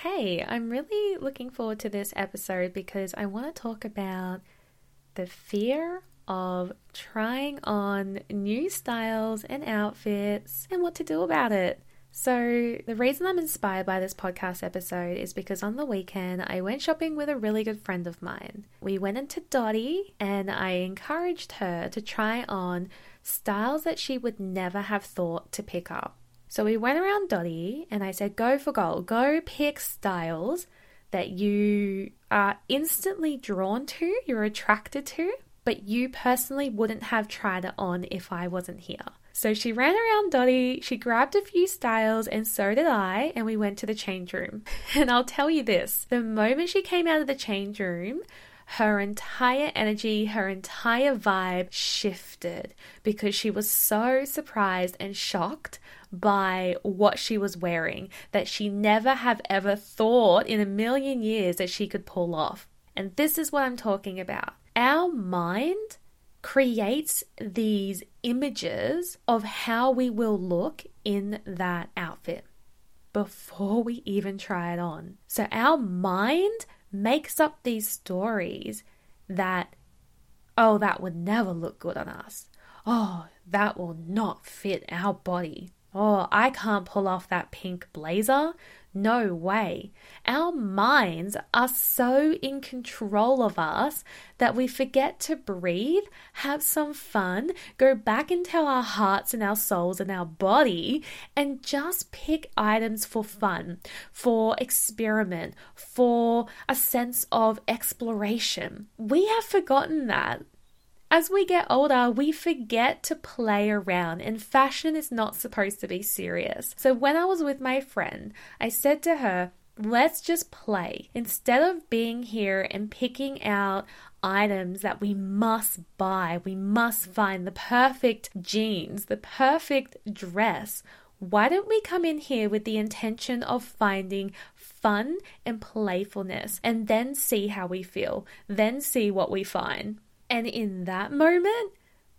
Hey, I'm really looking forward to this episode because I want to talk about the fear of trying on new styles and outfits and what to do about it. So, the reason I'm inspired by this podcast episode is because on the weekend I went shopping with a really good friend of mine. We went into Dotti and I encouraged her to try on styles that she would never have thought to pick up. So, we went around Dotti and I said, Go for gold, go pick styles that you are instantly drawn to, you're attracted to, but you personally wouldn't have tried it on if I wasn't here. So she ran around Dotti, she grabbed a few styles, and so did I, and we went to the change room. And I'll tell you this the moment she came out of the change room, her entire energy, her entire vibe shifted because she was so surprised and shocked by what she was wearing that she never have ever thought in a million years that she could pull off. And this is what I'm talking about. Our mind creates these images of how we will look in that outfit before we even try it on. So our mind makes up these stories that, oh, that would never look good on us. Oh, that will not fit our body. Oh, I can't pull off that pink blazer. No way. Our minds are so in control of us that we forget to breathe, have some fun, go back into our hearts and our souls and our body, and just pick items for fun, for experiment, for a sense of exploration. We have forgotten that. As we get older, we forget to play around, and fashion is not supposed to be serious. So, when I was with my friend, I said to her, Let's just play. Instead of being here and picking out items that we must buy, we must find the perfect jeans, the perfect dress. Why don't we come in here with the intention of finding fun and playfulness and then see how we feel, then see what we find? And in that moment,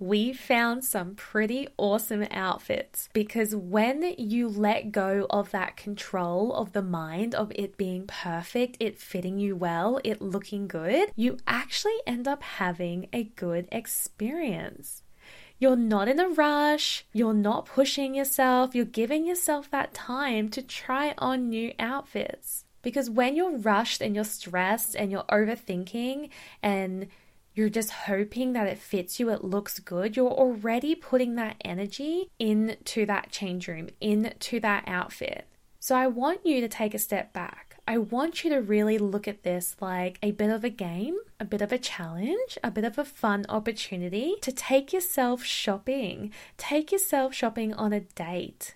we found some pretty awesome outfits because when you let go of that control of the mind, of it being perfect, it fitting you well, it looking good, you actually end up having a good experience. You're not in a rush, you're not pushing yourself, you're giving yourself that time to try on new outfits. Because when you're rushed and you're stressed and you're overthinking and you're just hoping that it fits you, it looks good, you're already putting that energy into that change room, into that outfit. So I want you to take a step back. I want you to really look at this like a bit of a game, a bit of a challenge, a bit of a fun opportunity to take yourself shopping. Take yourself shopping on a date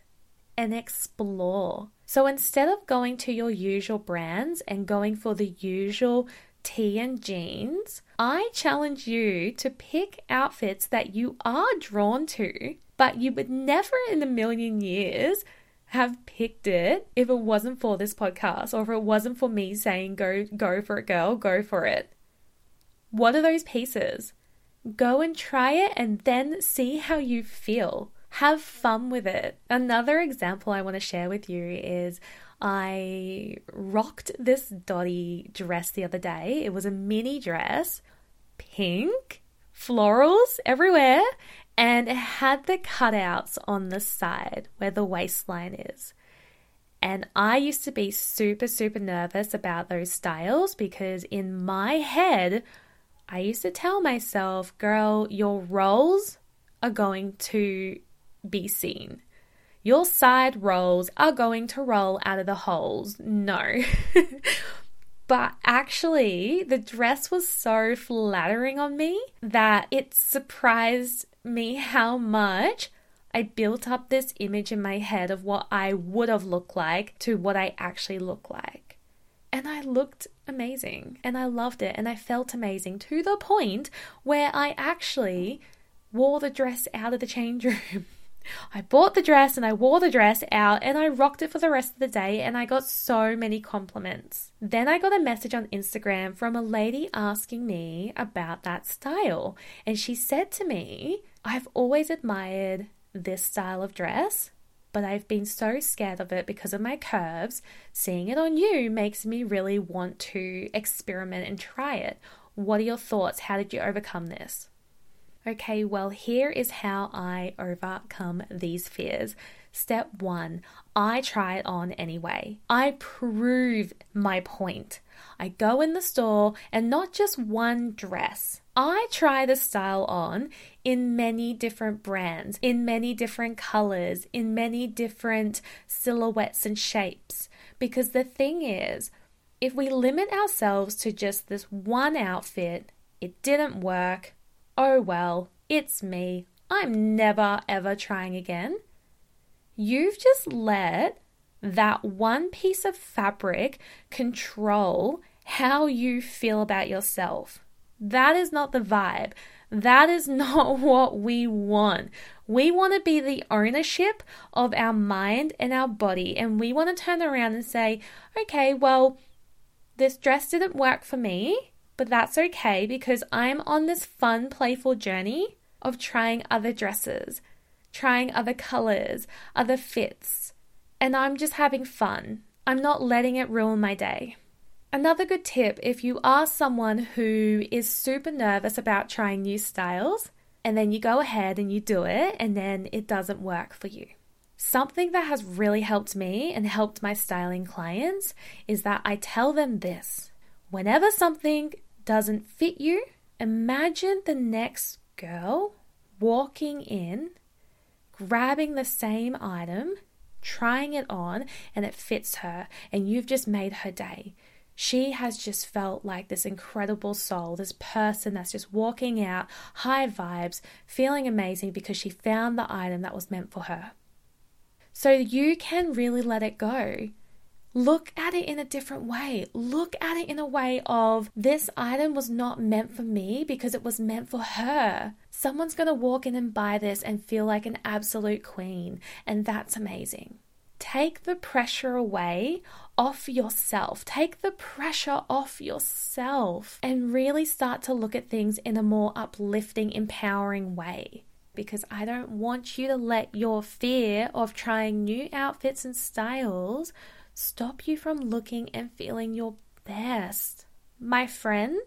and explore. So instead of going to your usual brands and going for the usual tee and jeans, I challenge you to pick outfits that you are drawn to, but you would never in a million years have picked it if it wasn't for this podcast or if it wasn't for me saying go go for it girl, go for it. What are those pieces? Go and try it and then see how you feel. Have fun with it. Another example I want to share with you is I rocked this Dotti dress the other day. It was a mini dress, pink, florals everywhere, and it had the cutouts on the side where the waistline is. And I used to be super, super nervous about those styles because in my head, I used to tell myself, girl, your rolls are going to be seen. Your side rolls are going to roll out of the holes. No. but actually, the dress was so flattering on me that it surprised me how much I built up this image in my head of what I would have looked like to what I actually look like. And I looked amazing and I loved it and I felt amazing to the point where I actually wore the dress out of the change room. I bought the dress and I wore the dress out and I rocked it for the rest of the day and I got so many compliments. Then I got a message on Instagram from a lady asking me about that style. And she said to me, I've always admired this style of dress, but I've been so scared of it because of my curves. Seeing it on you makes me really want to experiment and try it. What are your thoughts? How did you overcome this? Okay, well, here is how I overcome these fears. Step one, I try it on anyway. I prove my point. I go in the store and not just one dress. I try the style on in many different brands, in many different colors, in many different silhouettes and shapes. Because the thing is, if we limit ourselves to just this one outfit, it didn't work, oh well, it's me. I'm never ever trying again. You've just let that one piece of fabric control how you feel about yourself. That is not the vibe. That is not what we want. We want to be the ownership of our mind and our body, and we want to turn around and say, okay, well, this dress didn't work for me, but that's okay because I'm on this fun, playful journey of trying other dresses, trying other colors, other fits, and I'm just having fun. I'm not letting it ruin my day. Another good tip if you are someone who is super nervous about trying new styles, and then you go ahead and you do it, and then it doesn't work for you. Something that has really helped me and helped my styling clients is that I tell them this whenever something doesn't fit you, imagine the next girl walking in, grabbing the same item, trying it on, and it fits her, and you've just made her day. She has just felt like this incredible soul, this person that's just walking out, high vibes, feeling amazing because she found the item that was meant for her. So you can really let it go. Look at it in a different way. Look at it in a way of this item was not meant for me because it was meant for her. Someone's going to walk in and buy this and feel like an absolute queen, and that's amazing. Take the pressure away off yourself. Take the pressure off yourself and really start to look at things in a more uplifting, empowering way because I don't want you to let your fear of trying new outfits and styles stop you from looking and feeling your best. My friend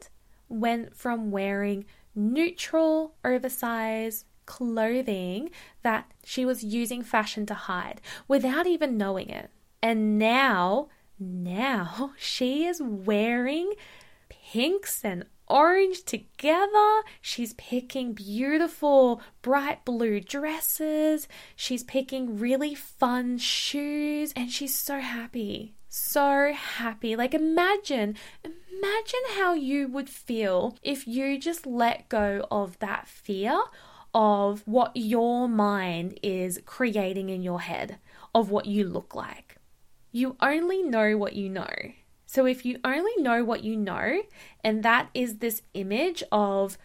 went from wearing neutral, oversized clothing that she was using fashion to hide without even knowing it. And now, now she is wearing pinks and orange together. She's picking beautiful bright blue dresses. She's picking really fun shoes and she's so happy. So happy. Like imagine, imagine how you would feel if you just let go of that fear of what your mind is creating in your head of what you look like. You only know what you know. So if you only know what you know, and that is this image of,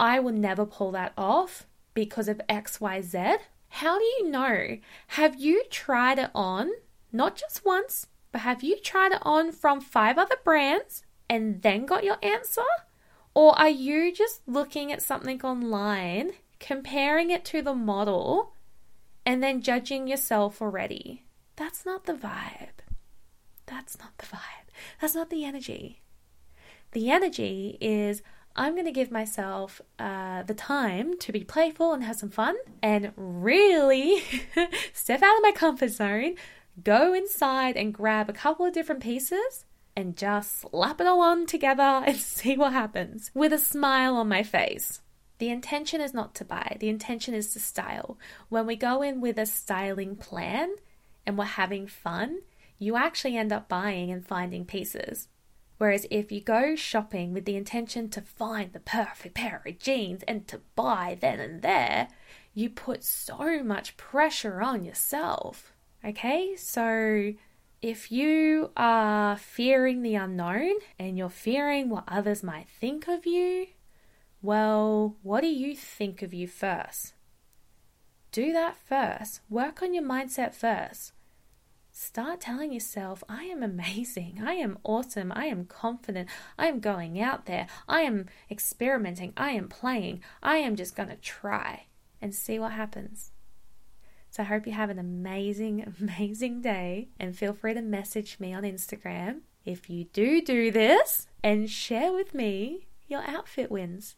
I will never pull that off because of XYZ, how do you know? Have you tried it on, not just once, but have you tried it on from five other brands and then got your answer? Or are you just looking at something online, comparing it to the model, and then judging yourself already? That's not the vibe. That's not the vibe. That's not the energy. The energy is I'm going to give myself uh, the time to be playful and have some fun and really step out of my comfort zone, go inside and grab a couple of different pieces and just slap it all on together and see what happens with a smile on my face. The intention is not to buy, the intention is to style. When we go in with a styling plan and we're having fun, you actually end up buying and finding pieces. Whereas if you go shopping with the intention to find the perfect pair of jeans and to buy then and there, you put so much pressure on yourself. Okay, so if you are fearing the unknown and you're fearing what others might think of you, well, what do you think of you first? Do that first. Work on your mindset first. Start telling yourself, I am amazing, I am awesome, I am confident, I am going out there, I am experimenting, I am playing, I am just going to try and see what happens. So I hope you have an amazing, amazing day and feel free to message me on Instagram if you do do this and share with me your outfit wins.